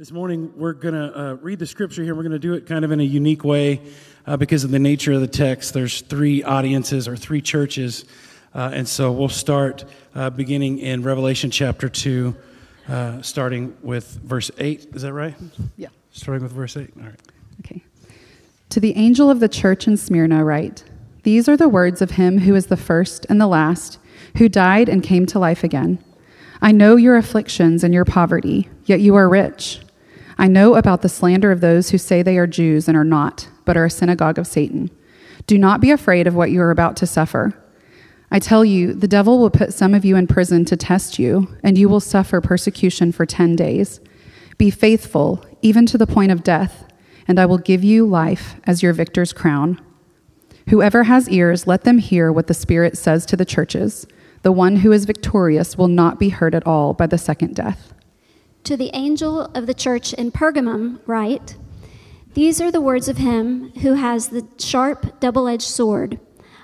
This morning, we're going to uh, read the scripture here. We're going to do it kind of in a unique way uh, because of the nature of the text. There's three audiences or three churches. Uh, and so we'll start uh, beginning in Revelation chapter 2, uh, starting with verse 8. Is that right? Yeah. Starting with verse 8. All right. Okay. To the angel of the church in Smyrna, write These are the words of him who is the first and the last, who died and came to life again. I know your afflictions and your poverty, yet you are rich. I know about the slander of those who say they are Jews and are not, but are a synagogue of Satan. Do not be afraid of what you are about to suffer. I tell you, the devil will put some of you in prison to test you, and you will suffer persecution for 10 days. Be faithful, even to the point of death, and I will give you life as your victor's crown. Whoever has ears, let them hear what the Spirit says to the churches. The one who is victorious will not be hurt at all by the second death. To the angel of the church in Pergamum, write These are the words of him who has the sharp, double edged sword.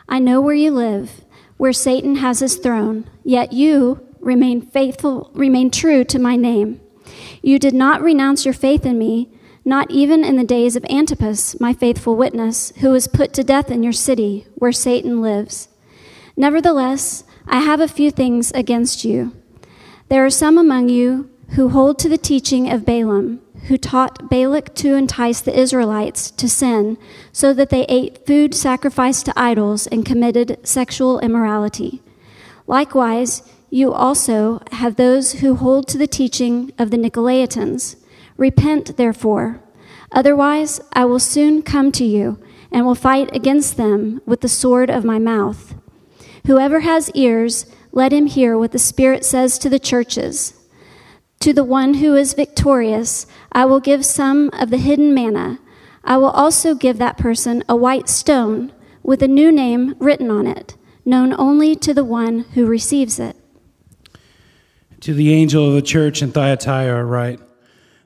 I know where you live, where Satan has his throne, yet you remain faithful, remain true to my name. You did not renounce your faith in me, not even in the days of Antipas, my faithful witness, who was put to death in your city, where Satan lives. Nevertheless, I have a few things against you. There are some among you who hold to the teaching of Balaam, who taught Balak to entice the Israelites to sin, so that they ate food sacrificed to idols and committed sexual immorality. Likewise, you also have those who hold to the teaching of the Nicolaitans. Repent, therefore. Otherwise, I will soon come to you and will fight against them with the sword of my mouth. Whoever has ears, let him hear what the Spirit says to the churches. To the one who is victorious, I will give some of the hidden manna. I will also give that person a white stone with a new name written on it, known only to the one who receives it. To the angel of the church in Thyatira, write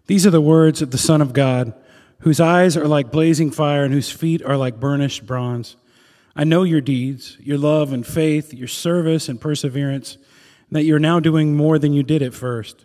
These are the words of the Son of God, whose eyes are like blazing fire and whose feet are like burnished bronze. I know your deeds, your love and faith, your service and perseverance, and that you're now doing more than you did at first.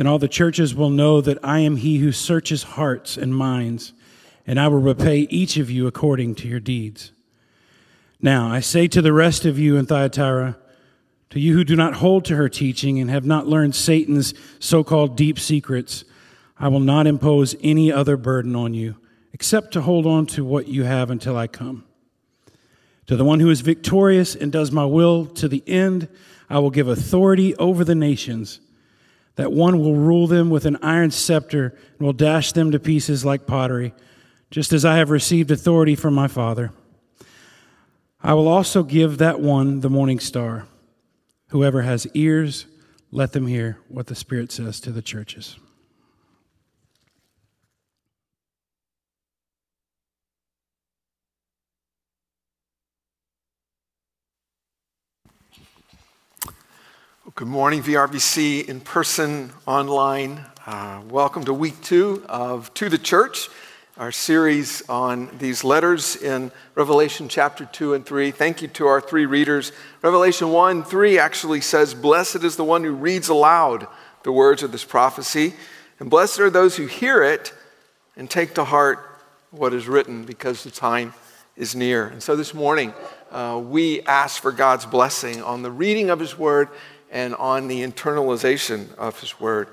then all the churches will know that I am he who searches hearts and minds, and I will repay each of you according to your deeds. Now, I say to the rest of you in Thyatira, to you who do not hold to her teaching and have not learned Satan's so called deep secrets, I will not impose any other burden on you, except to hold on to what you have until I come. To the one who is victorious and does my will to the end, I will give authority over the nations that one will rule them with an iron scepter and will dash them to pieces like pottery, just as I have received authority from my Father. I will also give that one the morning star. Whoever has ears, let them hear what the Spirit says to the churches. Good morning, VRBC, in person, online. Uh, welcome to week two of To the Church, our series on these letters in Revelation chapter 2 and 3. Thank you to our three readers. Revelation 1 3 actually says, Blessed is the one who reads aloud the words of this prophecy, and blessed are those who hear it and take to heart what is written, because the time is near. And so this morning, uh, we ask for God's blessing on the reading of His Word and on the internalization of His Word.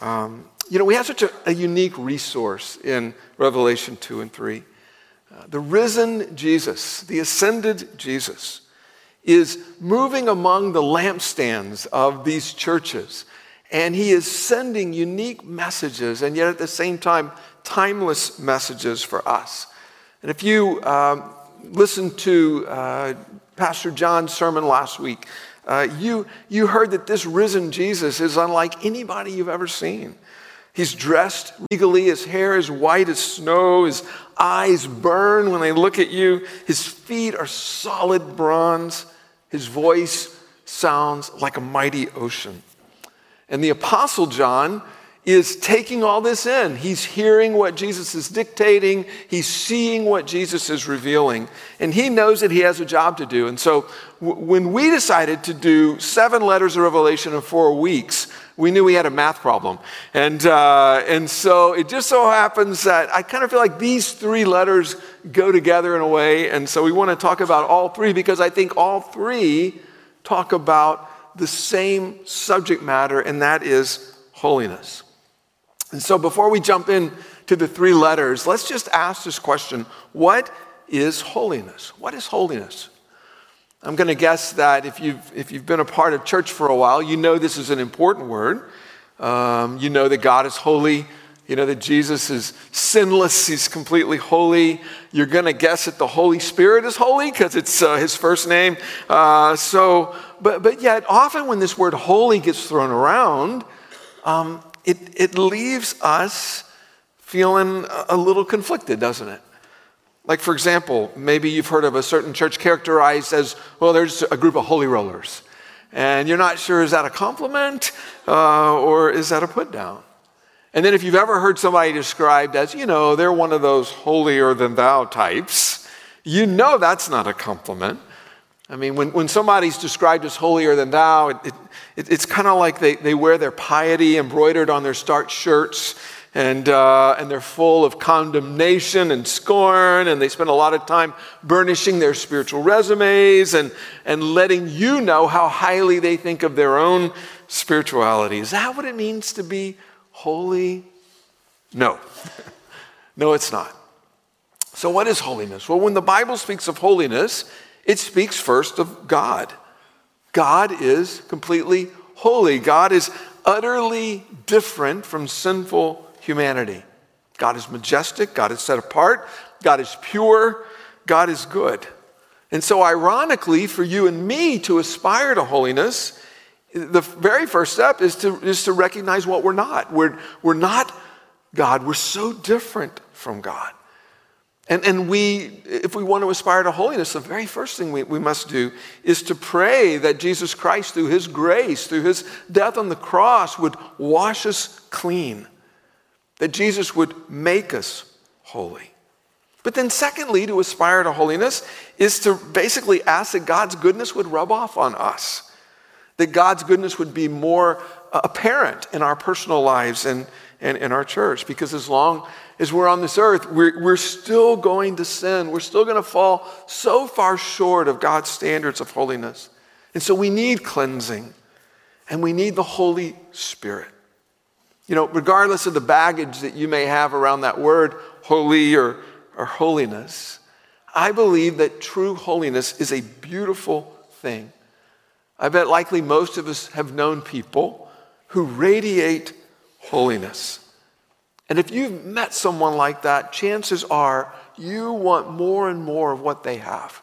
Um, you know, we have such a, a, unique resource in Revelation 2 and 3. Uh, the risen Jesus, the ascended Jesus, is moving among the lampstands of these churches. And he is sending unique messages, and yet at the same time, timeless messages for us. And if you um, listened to uh, Pastor John's sermon last week, uh, you, you heard that this risen Jesus is unlike anybody you've ever seen. He's dressed regally. His hair is white as snow. His eyes burn when they look at you. His feet are solid bronze. His voice sounds like a mighty ocean. And the Apostle John is taking all this in. He's hearing what Jesus is dictating, he's seeing what Jesus is revealing, and he knows that he has a job to do. And so w- when we decided to do seven letters of Revelation in four weeks, we knew we had a math problem. And, uh, and so it just so happens that I kind of feel like these three letters go together in a way. And so we want to talk about all three because I think all three talk about the same subject matter, and that is holiness. And so before we jump in to the three letters, let's just ask this question What is holiness? What is holiness? I'm going to guess that if you've, if you've been a part of church for a while, you know this is an important word. Um, you know that God is holy. You know that Jesus is sinless. He's completely holy. You're going to guess that the Holy Spirit is holy because it's uh, his first name. Uh, so, but, but yet, often when this word holy gets thrown around, um, it, it leaves us feeling a little conflicted, doesn't it? Like, for example, maybe you've heard of a certain church characterized as, well, there's a group of holy rollers. And you're not sure, is that a compliment uh, or is that a put down? And then if you've ever heard somebody described as, you know, they're one of those holier than thou types, you know that's not a compliment. I mean, when, when somebody's described as holier than thou, it, it, it's kind of like they, they wear their piety embroidered on their starched shirts, and, uh, and they're full of condemnation and scorn, and they spend a lot of time burnishing their spiritual resumes and, and letting you know how highly they think of their own spirituality. Is that what it means to be holy? No. no, it's not. So, what is holiness? Well, when the Bible speaks of holiness, it speaks first of God. God is completely holy. God is utterly different from sinful humanity. God is majestic. God is set apart. God is pure. God is good. And so, ironically, for you and me to aspire to holiness, the very first step is to, is to recognize what we're not. We're, we're not God. We're so different from God. And, and we, if we want to aspire to holiness, the very first thing we, we must do is to pray that Jesus Christ, through his grace, through his death on the cross, would wash us clean, that Jesus would make us holy. But then, secondly, to aspire to holiness is to basically ask that God's goodness would rub off on us, that God's goodness would be more uh, apparent in our personal lives and, and in our church. Because as long as we're on this earth, we're, we're still going to sin. We're still going to fall so far short of God's standards of holiness. And so we need cleansing and we need the Holy Spirit. You know, regardless of the baggage that you may have around that word, holy or, or holiness, I believe that true holiness is a beautiful thing. I bet likely most of us have known people who radiate holiness. And if you've met someone like that, chances are you want more and more of what they have.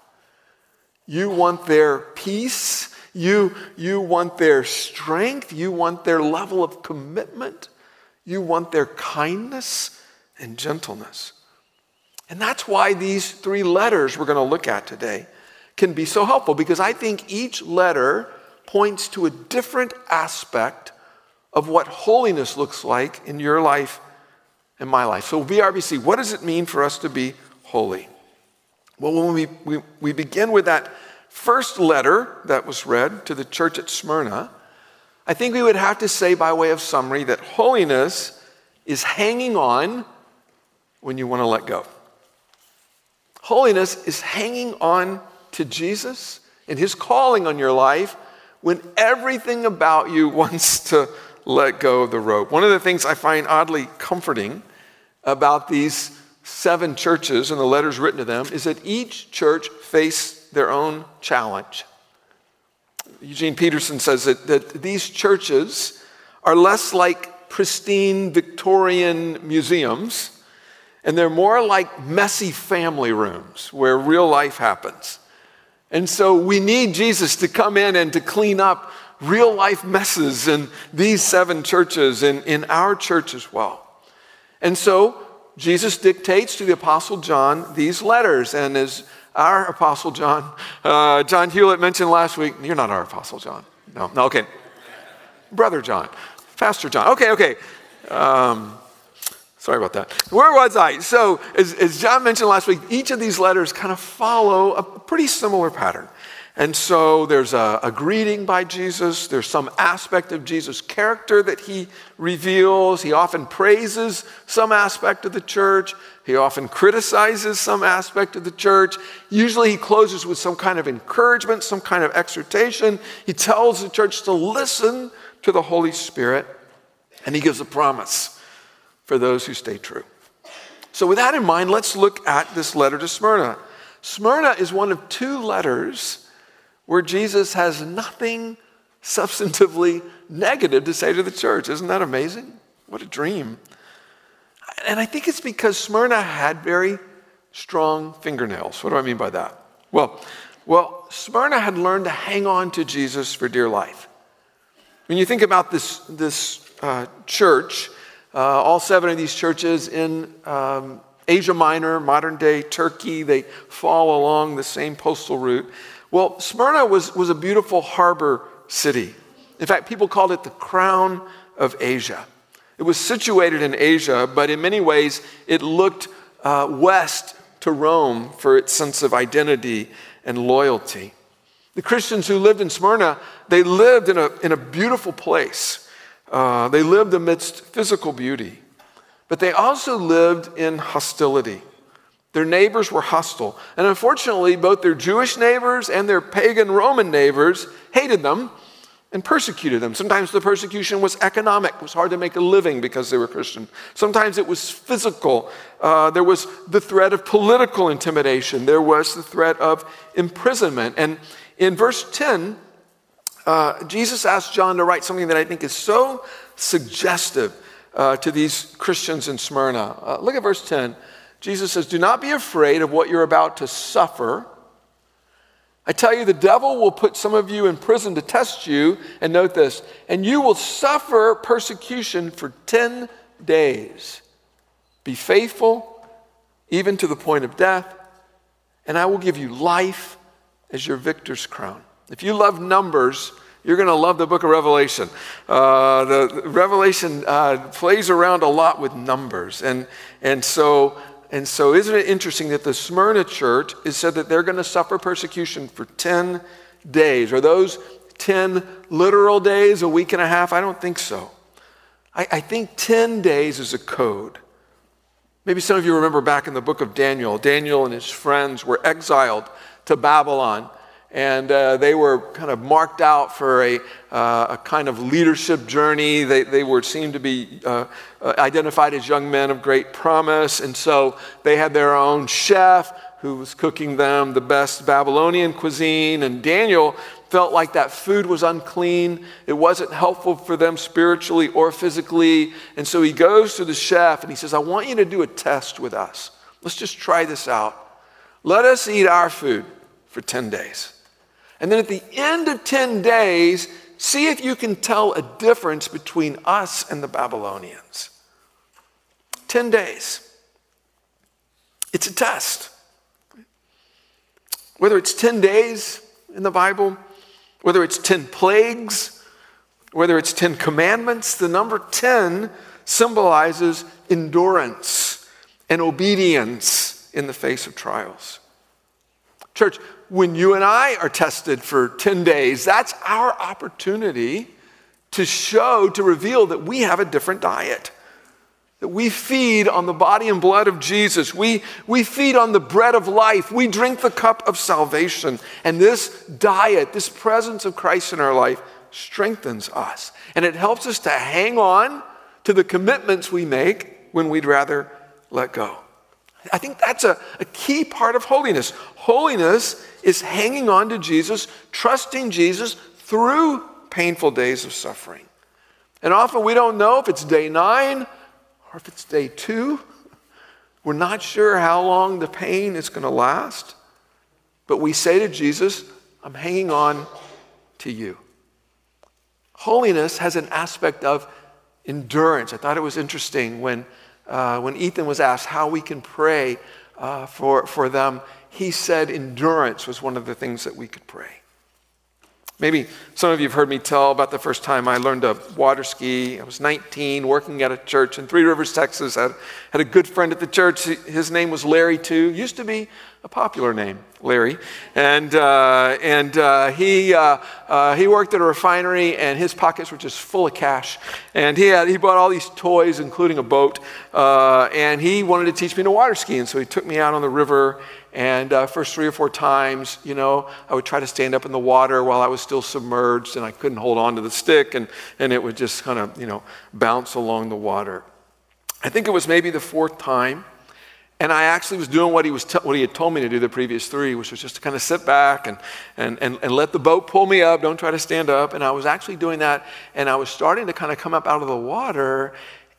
You want their peace, you, you want their strength, you want their level of commitment, you want their kindness and gentleness. And that's why these three letters we're going to look at today can be so helpful because I think each letter points to a different aspect of what holiness looks like in your life in my life. So, VRBC, what does it mean for us to be holy? Well, when we, we, we begin with that first letter that was read to the church at Smyrna, I think we would have to say, by way of summary, that holiness is hanging on when you want to let go. Holiness is hanging on to Jesus and his calling on your life when everything about you wants to let go of the rope. One of the things I find oddly comforting about these seven churches and the letters written to them is that each church faced their own challenge. Eugene Peterson says that, that these churches are less like pristine Victorian museums, and they're more like messy family rooms where real life happens. And so we need Jesus to come in and to clean up real life messes in these seven churches and in our church as well. And so Jesus dictates to the Apostle John these letters. And as our Apostle John, uh, John Hewlett mentioned last week, you're not our Apostle John. No, no, okay. Brother John, Pastor John. Okay, okay. Um, sorry about that. Where was I? So, as, as John mentioned last week, each of these letters kind of follow a pretty similar pattern. And so there's a, a, greeting by Jesus. There's some aspect of Jesus' character that he reveals. He often praises some aspect of the church. He often criticizes some aspect of the church. Usually he closes with some kind of encouragement, some kind of exhortation. He tells the church to listen to the Holy Spirit, and he gives a promise for those who stay true. So, with that in mind, let's look at this letter to Smyrna. Smyrna is one of two letters where Jesus has nothing substantively negative to say to the church. Isn't that amazing? What a dream. And I think it's because Smyrna had very strong fingernails. What do I mean by that? Well, well, Smyrna had learned to hang on to Jesus for dear life. When you think about this, this uh, church, uh, all seven of these churches in um, Asia Minor, modern day Turkey, they fall along the same postal route. Well, Smyrna was, was a beautiful harbor city. In fact, people called it the crown of Asia. It was situated in Asia, but in many ways it looked uh, west to Rome for its sense of identity and loyalty. The Christians who lived in Smyrna, they lived in a, in a beautiful place. Uh, they lived amidst physical beauty, but they also lived in hostility. Their neighbors were hostile. And unfortunately, both their Jewish neighbors and their pagan Roman neighbors hated them and persecuted them. Sometimes the persecution was economic, it was hard to make a living because they were Christian. Sometimes it was physical. Uh, there was the threat of political intimidation, there was the threat of imprisonment. And in verse 10, uh, Jesus asked John to write something that I think is so suggestive uh, to these Christians in Smyrna. Uh, look at verse 10. Jesus says, Do not be afraid of what you're about to suffer. I tell you, the devil will put some of you in prison to test you. And note this, and you will suffer persecution for 10 days. Be faithful, even to the point of death, and I will give you life as your victor's crown. If you love numbers, you're going to love the book of Revelation. Uh, the, the, Revelation uh, plays around a lot with numbers. And, and so and so, isn't it interesting that the Smyrna church is said that they're going to suffer persecution for 10 days? Are those 10 literal days, a week and a half? I don't think so. I, I think 10 days is a code. Maybe some of you remember back in the book of Daniel, Daniel and his friends were exiled to Babylon and uh, they were kind of marked out for a, uh, a kind of leadership journey. They, they were seemed to be uh, uh, identified as young men of great promise, and so they had their own chef who was cooking them the best Babylonian cuisine. And Daniel felt like that food was unclean. It wasn't helpful for them spiritually or physically. And so he goes to the chef and he says, I want you to do a test with us. Let's just try this out. Let us eat our food for 10 days. And then at the end of 10 days, see if you can tell a difference between us and the Babylonians. 10 days. It's a test. Whether it's 10 days in the Bible, whether it's 10 plagues, whether it's 10 commandments, the number 10 symbolizes endurance and obedience in the face of trials. Church, when you and I are tested for 10 days, that's our opportunity to show, to reveal that we have a different diet. That we feed on the body and blood of Jesus. We, we feed on the bread of life. We drink the cup of salvation. And this diet, this presence of Christ in our life, strengthens us. And it helps us to hang on to the commitments we make when we'd rather let go. I think that's a, a key part of holiness. Holiness is hanging on to Jesus, trusting Jesus through painful days of suffering. And often we don't know if it's day nine or if it's day two. We're not sure how long the pain is going to last. But we say to Jesus, I'm hanging on to you. holiness has an aspect of endurance. I thought it was interesting when, uh, when Ethan was asked how we can pray uh, for, for them, he said endurance was one of the things that we could pray. Maybe some of you have heard me tell about the first time I learned to water ski. I was 19, working at a church in Three Rivers, Texas. I had a good friend at the church. His name was Larry, too. Used to be a popular name, Larry. And, uh, and uh, he, uh, uh, he worked at a refinery, and his pockets were just full of cash. And he, had, he bought all these toys, including a boat. Uh, and he wanted to teach me to water ski. And so he took me out on the river. And uh, first three or four times, you know, I would try to stand up in the water while I was still submerged, and I couldn't hold on to the stick, and, and it would just kind of, you know, bounce along the water. I think it was maybe the fourth time and I actually was doing what he, was t- what he had told me to do the previous three, which was just to kind of sit back and, and, and, and let the boat pull me up. Don't try to stand up. And I was actually doing that. And I was starting to kind of come up out of the water.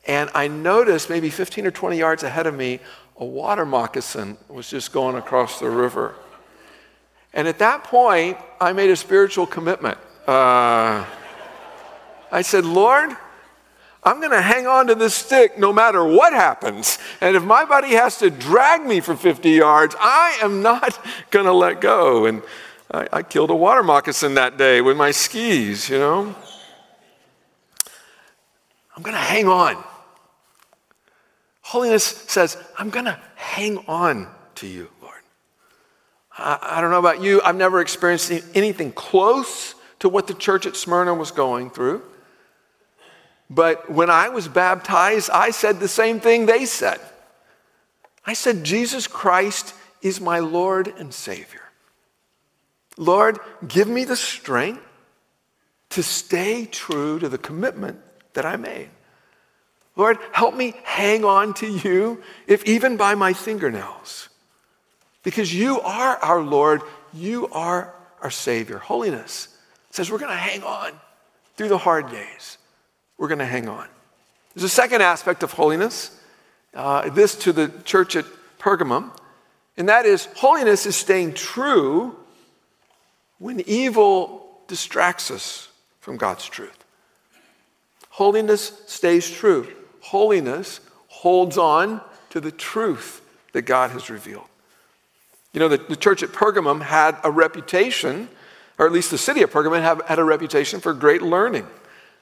And I noticed maybe 15 or 20 yards ahead of me, a water moccasin was just going across the river. And at that point, I made a spiritual commitment. Uh, I said, Lord, I'm going to hang on to this stick no matter what happens. And if my buddy has to drag me for 50 yards, I am not going to let go. And I, I, killed a water moccasin that day with my skis, you know. I'm going to hang on. Holiness says, I'm going to hang on to you, Lord. I, I don't know about you, I've never experienced anything close to what the church at Smyrna was going through. But when I was baptized, I said the same thing they said. I said, Jesus Christ is my Lord and Savior. Lord, give me the strength to stay true to the commitment that I made. Lord, help me hang on to you, if even by my fingernails. Because you are our Lord, you are our Savior. Holiness says we're going to hang on through the hard days we're going to hang on. There's a second aspect of holiness, uh, this to the church at Pergamum, and that is holiness is staying true when evil distracts us from God's truth. Holiness stays true. Holiness holds on to the truth that God has revealed. You know, the, the church at Pergamum had a reputation, or at least the city of Pergamum had, had a reputation for great learning.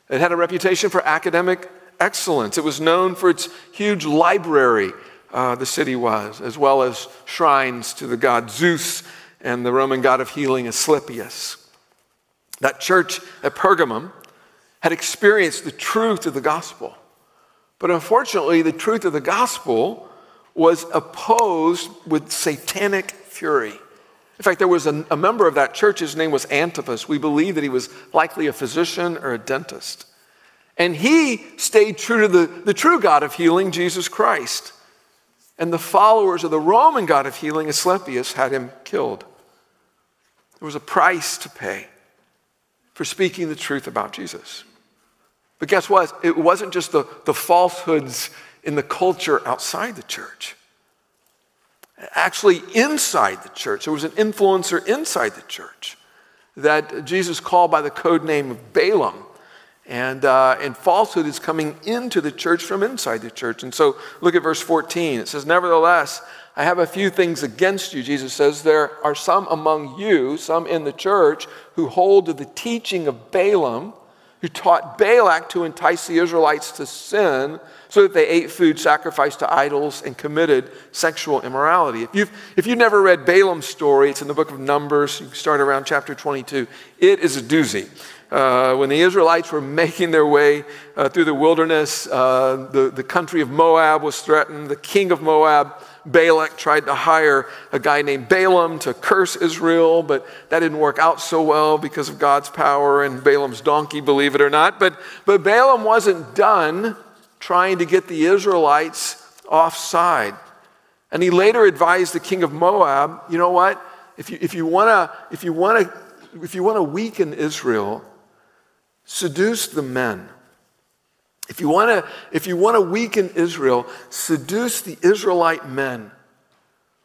It had a reputation for academic excellence. It was known for its huge library, uh, the city was, as well as shrines to the god Zeus and the Roman god of healing, Asclepius. That church at Pergamum had experienced the truth of the gospel. But unfortunately, the truth of the gospel was opposed with satanic fury. In fact, there was a, a member of that church, his name was Antipas. We believe that he was likely a physician or a dentist. And he stayed true to the, the true God of healing, Jesus Christ. And the followers of the Roman God of healing, Asclepius, had him killed. There was a price to pay for speaking the truth about Jesus. But guess what? It wasn't just the, the falsehoods in the culture outside the church actually inside the church. There was an influencer inside the church that Jesus called by the code name of Balaam. And, uh, and falsehood is coming into the church from inside the church. And so look at verse 14. It says, Nevertheless, I have a few things against you. Jesus says, There are some among you, some in the church, who hold to the teaching of Balaam, who taught Balak to entice the Israelites to sin so that they ate food sacrificed to idols and committed sexual immorality. If you've, if you've never read Balaam's story, it's in the book of Numbers. You start around chapter 22. It is a doozy. Uh, when the Israelites were making their way uh, through the wilderness, uh, the, the country of Moab was threatened. The king of Moab, Balak, tried to hire a guy named Balaam to curse Israel, but that didn't work out so well because of God's power and Balaam's donkey, believe it or not. But, but Balaam wasn't done trying to get the Israelites offside. And he later advised the king of Moab, you know what? If you, if you want to if you want to if you want to weaken Israel, seduce the men. If you want to if you want to weaken Israel, seduce the Israelite men.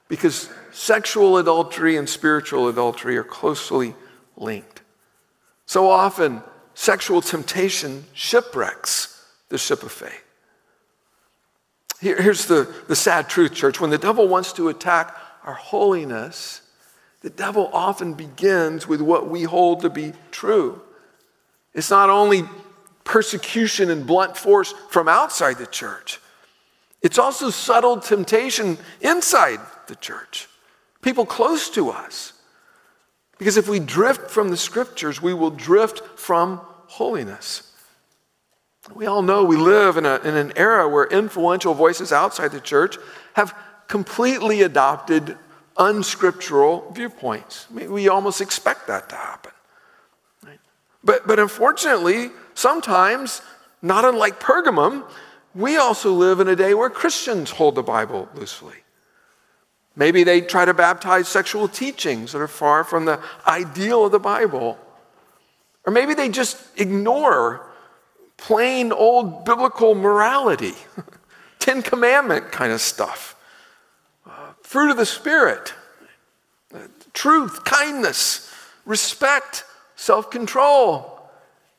Because sexual adultery and spiritual adultery are closely linked. So often sexual temptation shipwrecks the ship of faith. Here, here's the, the sad truth, church. When the devil wants to attack our holiness, the devil often begins with what we hold to be true. It's not only persecution and blunt force from outside the church, it's also subtle temptation inside the church, people close to us. Because if we drift from the scriptures, we will drift from holiness. We all know we live in, a, in an era where influential voices outside the church have completely adopted unscriptural viewpoints. I mean, we almost expect that to happen. Right? But, but unfortunately, sometimes, not unlike Pergamum, we also live in a day where Christians hold the Bible loosely. Maybe they try to baptize sexual teachings that are far from the ideal of the Bible. Or maybe they just ignore plain old biblical morality, Ten Commandment kind of stuff, uh, fruit of the Spirit, uh, truth, kindness, respect, self control.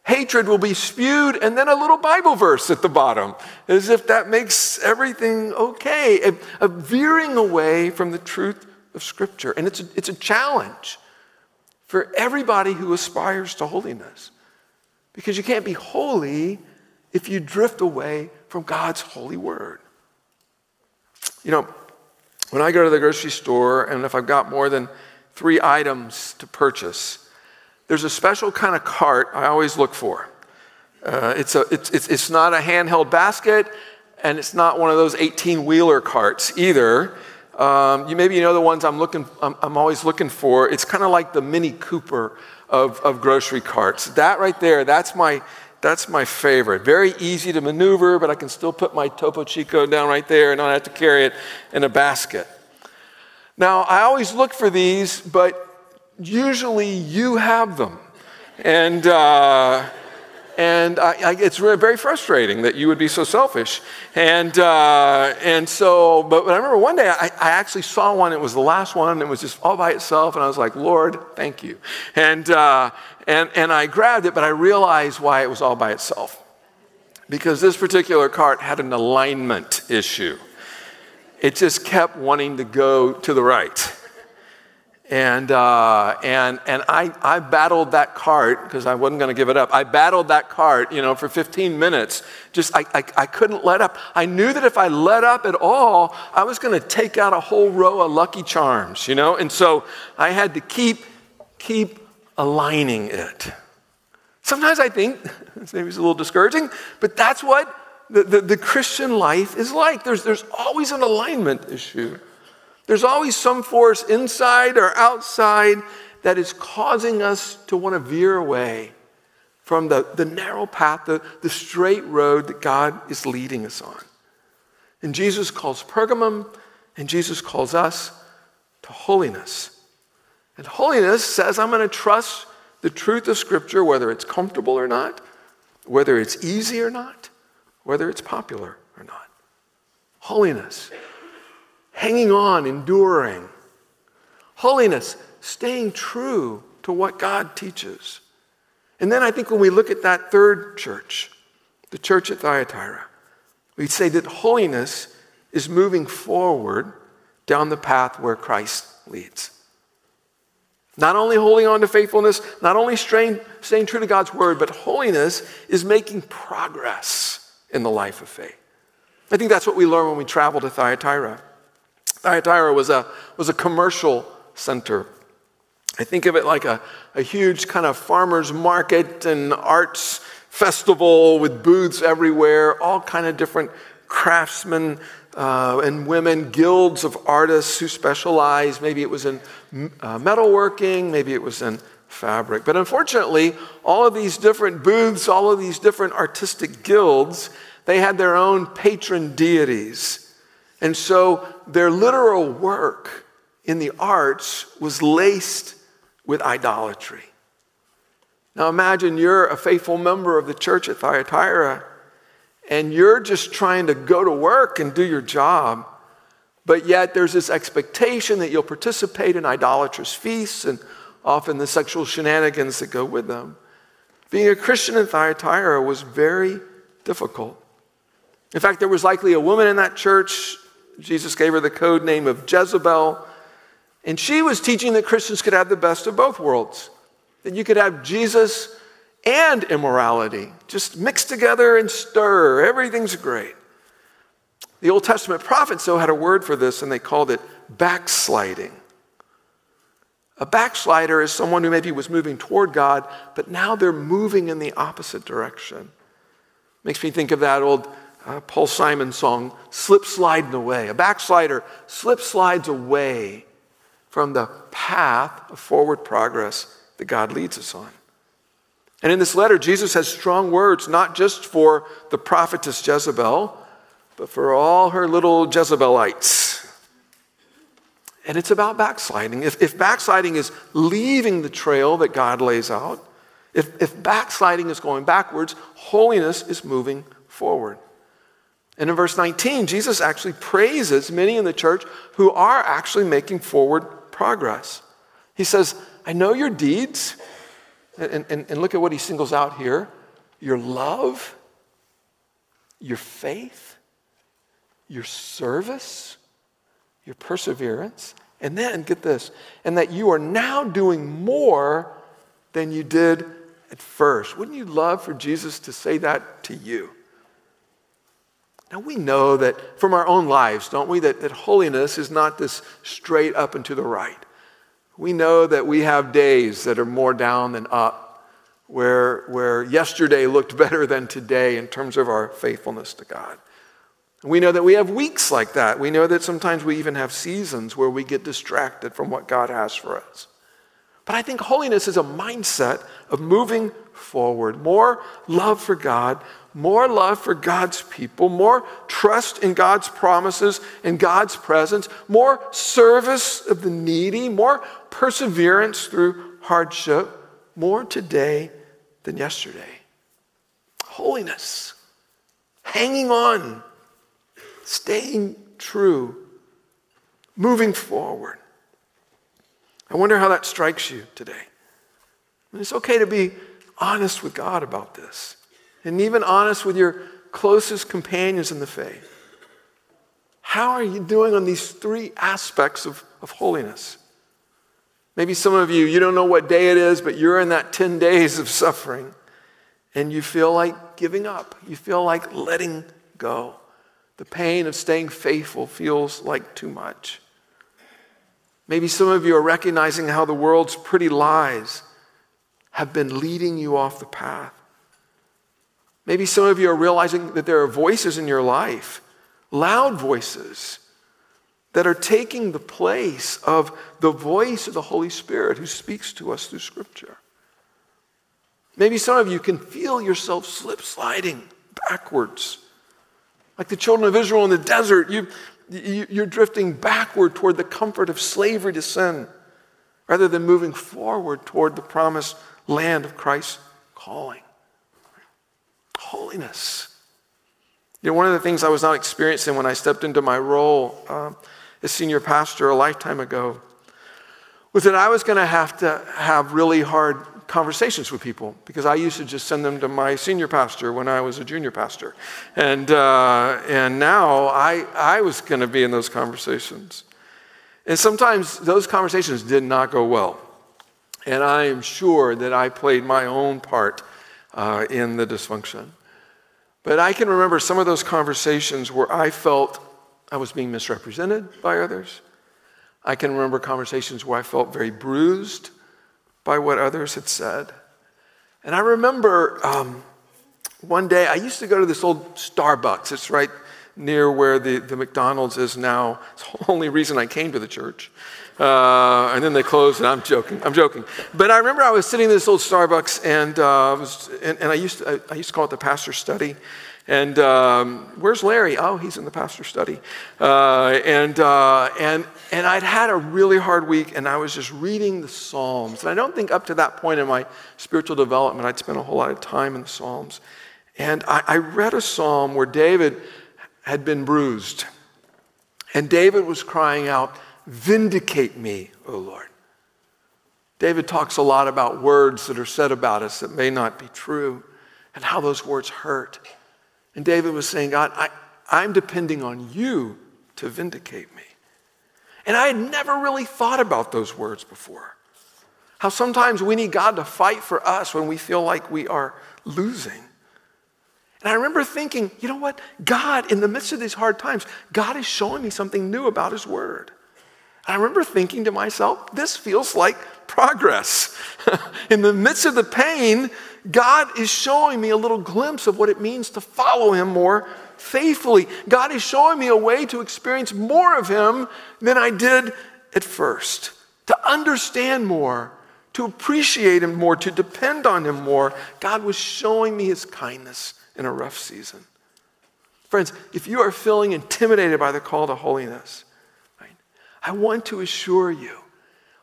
Hatred will be spewed, and then a little Bible verse at the bottom, as if that makes everything okay. A, a veering away from the truth of Scripture. And it's a, it's a challenge for everybody who aspires to holiness. Because you can't be holy if you drift away from God's holy word. You know, when I go to the grocery store and if I've got more than three items to purchase, there's a special kind of cart I always look for. Uh, it's, a, it's, it's, it's not a handheld basket, and it's not one of those 18 wheeler carts either. Um, you maybe you know the ones I'm looking. I'm, I'm always looking for. It's kind of like the Mini Cooper of, of grocery carts. That right there. That's my that's my favorite. Very easy to maneuver, but I can still put my Topo Chico down right there and not have to carry it in a basket. Now I always look for these, but usually you have them, and. Uh, and I, I, it's very frustrating that you would be so selfish. And, uh, and so, but, but, I remember one day I, I, actually saw one. It was the last one. It was just all by itself. And I was like, Lord, thank you. And, uh, and, and I grabbed it, but I realized why it was all by itself. Because this particular cart had an alignment issue. It just kept wanting to go to the right. And, uh, and, and I, I battled that cart because I wasn't going to give it up. I battled that cart, you know, for 15 minutes. Just, I, I, I couldn't let up. I knew that if I let up at all, I was going to take out a whole row of Lucky Charms, you know? And so I had to keep, keep aligning it. Sometimes I think, maybe it's a little discouraging, but that's what the, the, the Christian life is like. There's, there's always an alignment issue. There's always some force inside or outside that is causing us to want to veer away from the, the narrow path, the, the straight road that God is leading us on. And Jesus calls Pergamum, and Jesus calls us to holiness. And holiness says, I'm going to trust the truth of Scripture, whether it's comfortable or not, whether it's easy or not, whether it's popular or not. Holiness hanging on, enduring. Holiness, staying true to what God teaches. And then I think when we look at that third church, the church at Thyatira, we'd say that holiness is moving forward down the path where Christ leads. Not only holding on to faithfulness, not only staying, staying true to God's word, but holiness is making progress in the life of faith. I think that's what we learn when we travel to Thyatira. Thyatira was a, was a commercial center. I think of it like a, a huge kind of farmer's market and arts festival with booths everywhere, all kind of different craftsmen uh, and women, guilds of artists who specialize. Maybe it was in uh, metalworking, maybe it was in fabric. But unfortunately, all of these different booths, all of these different artistic guilds, they had their own patron deities. And so their literal work in the arts was laced with idolatry. Now imagine you're a faithful member of the church at Thyatira and you're just trying to go to work and do your job, but yet there's this expectation that you'll participate in idolatrous feasts and often the sexual shenanigans that go with them. Being a Christian in Thyatira was very difficult. In fact, there was likely a woman in that church. Jesus gave her the code name of Jezebel. And she was teaching that Christians could have the best of both worlds, that you could have Jesus and immorality just mixed together and stir. Everything's great. The Old Testament prophets, though, had a word for this, and they called it backsliding. A backslider is someone who maybe was moving toward God, but now they're moving in the opposite direction. Makes me think of that old Paul Simon song, Slip Sliding Away. A backslider slip slides away from the path of forward progress that God leads us on. And in this letter, Jesus has strong words, not just for the prophetess Jezebel, but for all her little Jezebelites. And it's about backsliding. If, if backsliding is leaving the trail that God lays out, if, if backsliding is going backwards, holiness is moving forward. And in verse 19, Jesus actually praises many in the church who are actually making forward progress. He says, I know your deeds. And, and, and look at what he singles out here your love, your faith, your service, your perseverance. And then, get this, and that you are now doing more than you did at first. Wouldn't you love for Jesus to say that to you? Now, we know that from our own lives, don't we, that, that holiness is not this straight up and to the right. We know that we have days that are more down than up, where, where yesterday looked better than today in terms of our faithfulness to God. We know that we have weeks like that. We know that sometimes we even have seasons where we get distracted from what God has for us. But I think holiness is a mindset of moving forward, more love for God, more love for God's people, more trust in God's promises and God's presence, more service of the needy, more perseverance through hardship, more today than yesterday. Holiness, hanging on, staying true, moving forward. I wonder how that strikes you today. It's okay to be honest with God about this and even honest with your closest companions in the faith. How are you doing on these three aspects of, of holiness? Maybe some of you, you don't know what day it is, but you're in that 10 days of suffering and you feel like giving up. You feel like letting go. The pain of staying faithful feels like too much. Maybe some of you are recognizing how the world's pretty lies have been leading you off the path. Maybe some of you are realizing that there are voices in your life, loud voices, that are taking the place of the voice of the Holy Spirit who speaks to us through Scripture. Maybe some of you can feel yourself slip sliding backwards. Like the children of Israel in the desert, you, you, are drifting backward toward the comfort of slavery to sin rather than moving forward toward the promised land of Christ's calling holiness. You know, one of the things I was not experiencing when I stepped into my role uh, as senior pastor a lifetime ago was that I was going to have to have really hard conversations with people because I used to just send them to my senior pastor when I was a junior pastor. And, uh, and now I, I was going to be in those conversations. And sometimes those conversations did not go well. And I am sure that I played my own part uh, in the dysfunction. But I can remember some of those conversations where I felt I was being misrepresented by others. I can remember conversations where I felt very bruised by what others had said. And I remember um, one day, I used to go to this old Starbucks. It's right near where the, the McDonald's is now. It's the only reason I came to the church. Uh, and then they closed, and I'm joking. I'm joking. But I remember I was sitting in this old Starbucks, and, uh, was, and, and, I, used to, I, I, used to call it the pastor's study. And um, where's Larry? Oh, he's in the pastor's study. Uh, and, uh, and, and I'd had a really hard week, and I was just reading the Psalms. And I don't think up to that point in my spiritual development, I'd spent a whole lot of time in the Psalms. And I, I read a psalm where David had been bruised. And David was crying out, Vindicate me, O Lord. David talks a lot about words that are said about us that may not be true and how those words hurt. And David was saying, God, I, I'm depending on you to vindicate me. And I had never really thought about those words before. How sometimes we need God to fight for us when we feel like we are losing. And I remember thinking, you know what? God, in the midst of these hard times, God is showing me something new about His Word. I remember thinking to myself, this feels like progress. in the midst of the pain, God is showing me a little glimpse of what it means to follow Him more faithfully. God is showing me a way to experience more of Him than I did at first, to understand more, to appreciate Him more, to depend on Him more. God was showing me His kindness in a rough season. Friends, if you are feeling intimidated by the call to holiness, I want to assure you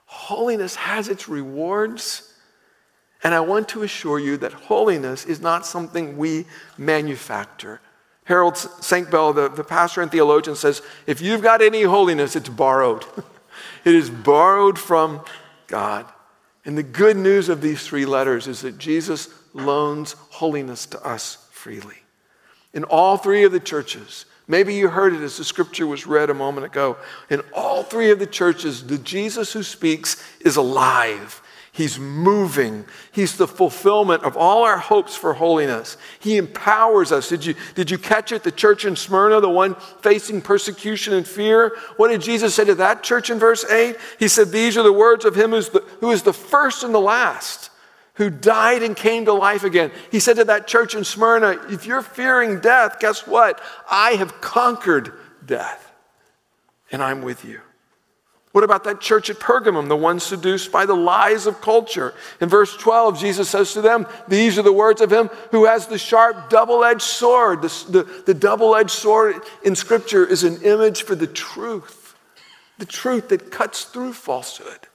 holiness has its rewards. And I want to assure you that holiness is not something we manufacture. Harold Senkbeil, the, the pastor and theologian, says if you've got any holiness, it's borrowed. it is borrowed from God. And the good news of these three letters is that Jesus loans holiness to us freely. In all three of the churches, maybe you heard it as the scripture was read a moment ago. In all three of the churches, the Jesus who speaks is alive. He's moving. He's the fulfillment of all our hopes for holiness. He empowers us. Did you, did you catch it? The church in Smyrna, the one facing persecution and fear. What did Jesus say to that church in verse 8? He said, These are the words of him who's the, who is the first and the last, who died and came to life again. He said to that church in Smyrna, If you're fearing death, guess what? I have conquered death, and I'm with you. What about that church at Pergamum, the one seduced by the lies of culture? In verse 12, Jesus says to them, These are the words of him who has the sharp double edged sword. The, the, the double edged sword in Scripture is an image for the truth, the truth that cuts through falsehood.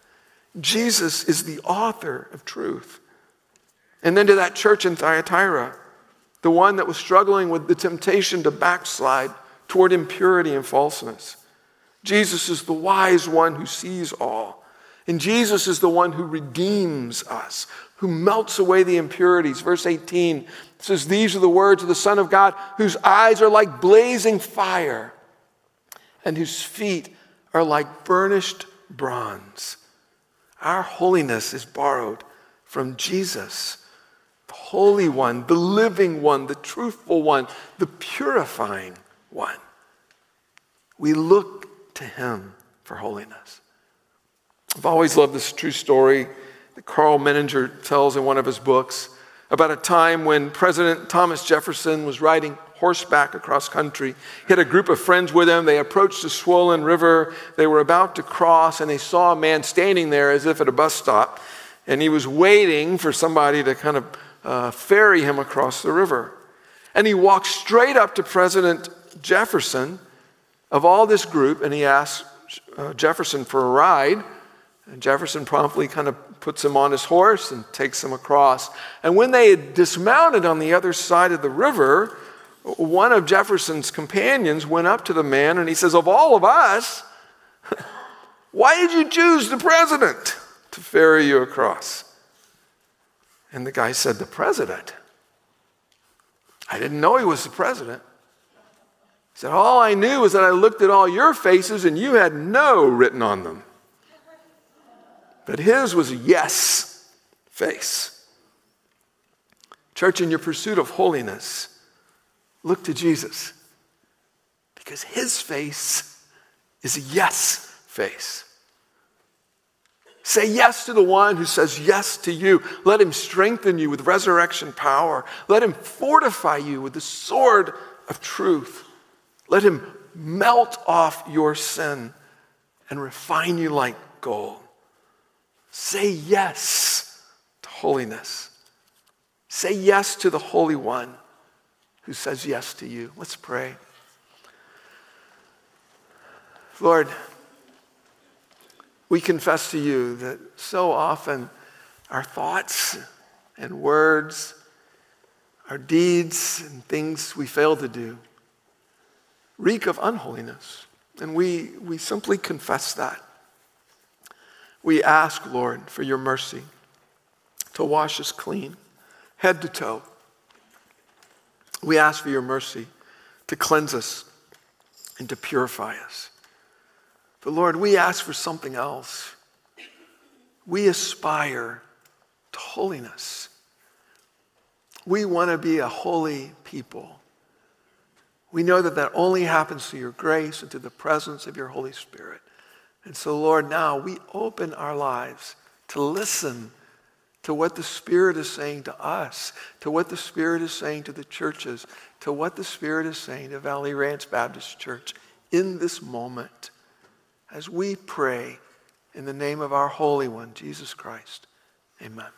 Jesus is the author of truth. And then to that church in Thyatira, the one that was struggling with the temptation to backslide toward impurity and falseness. Jesus is the wise one who sees all. And Jesus is the one who redeems us, who melts away the impurities. Verse 18 says, These are the words of the Son of God, whose eyes are like blazing fire, and whose feet are like burnished bronze. Our holiness is borrowed from Jesus, the Holy One, the living one, the truthful one, the purifying one. We look to Him for holiness. I've always loved this true story that Karl Menninger tells in one of his books about a time when President Thomas Jefferson was riding horseback across country. He had a group of friends with him. They approached a swollen river. They were about to cross, and they saw a man standing there as if at a bus stop. And he was waiting for somebody to kind of uh, ferry him across the river. And he walked straight up to President Jefferson of all this group, and he asks uh, Jefferson for a ride. And Jefferson promptly kind of puts him on his horse and takes him across. And when they had dismounted on the other side of the river, one of Jefferson's companions went up to the man and he says, Of all of us, why did you choose the president to ferry you across? And the guy said, The president? I didn't know he was the president He said, All I knew was that I looked at all your faces and you had no written on them. But his was a yes face. Church, in your pursuit of holiness, look to Jesus because his face is a yes face. Say yes to the one who says yes to you. Let him strengthen you with resurrection power. Let him fortify you with the sword of truth. Let him melt off your sin and refine you like gold. Say yes to holiness. Say yes to the Holy One who says yes to you. Let's pray. Lord, we confess to you that so often our thoughts and words, our deeds and things we fail to do reek of unholiness. And we, we simply confess that. We ask, Lord, for your mercy to wash us clean, head to toe. We ask for your mercy to cleanse us and to purify us. But Lord, we ask for something else. We aspire to holiness. We want to be a holy people. We know that that only happens through your grace and through the presence of your Holy Spirit. And so, Lord, now we open our lives to listen to what the Spirit is saying to us, to what the Spirit is saying to the churches, to what the Spirit is saying to Valley Ranch Baptist Church in this moment as we pray in the name of our Holy One, Jesus Christ. Amen.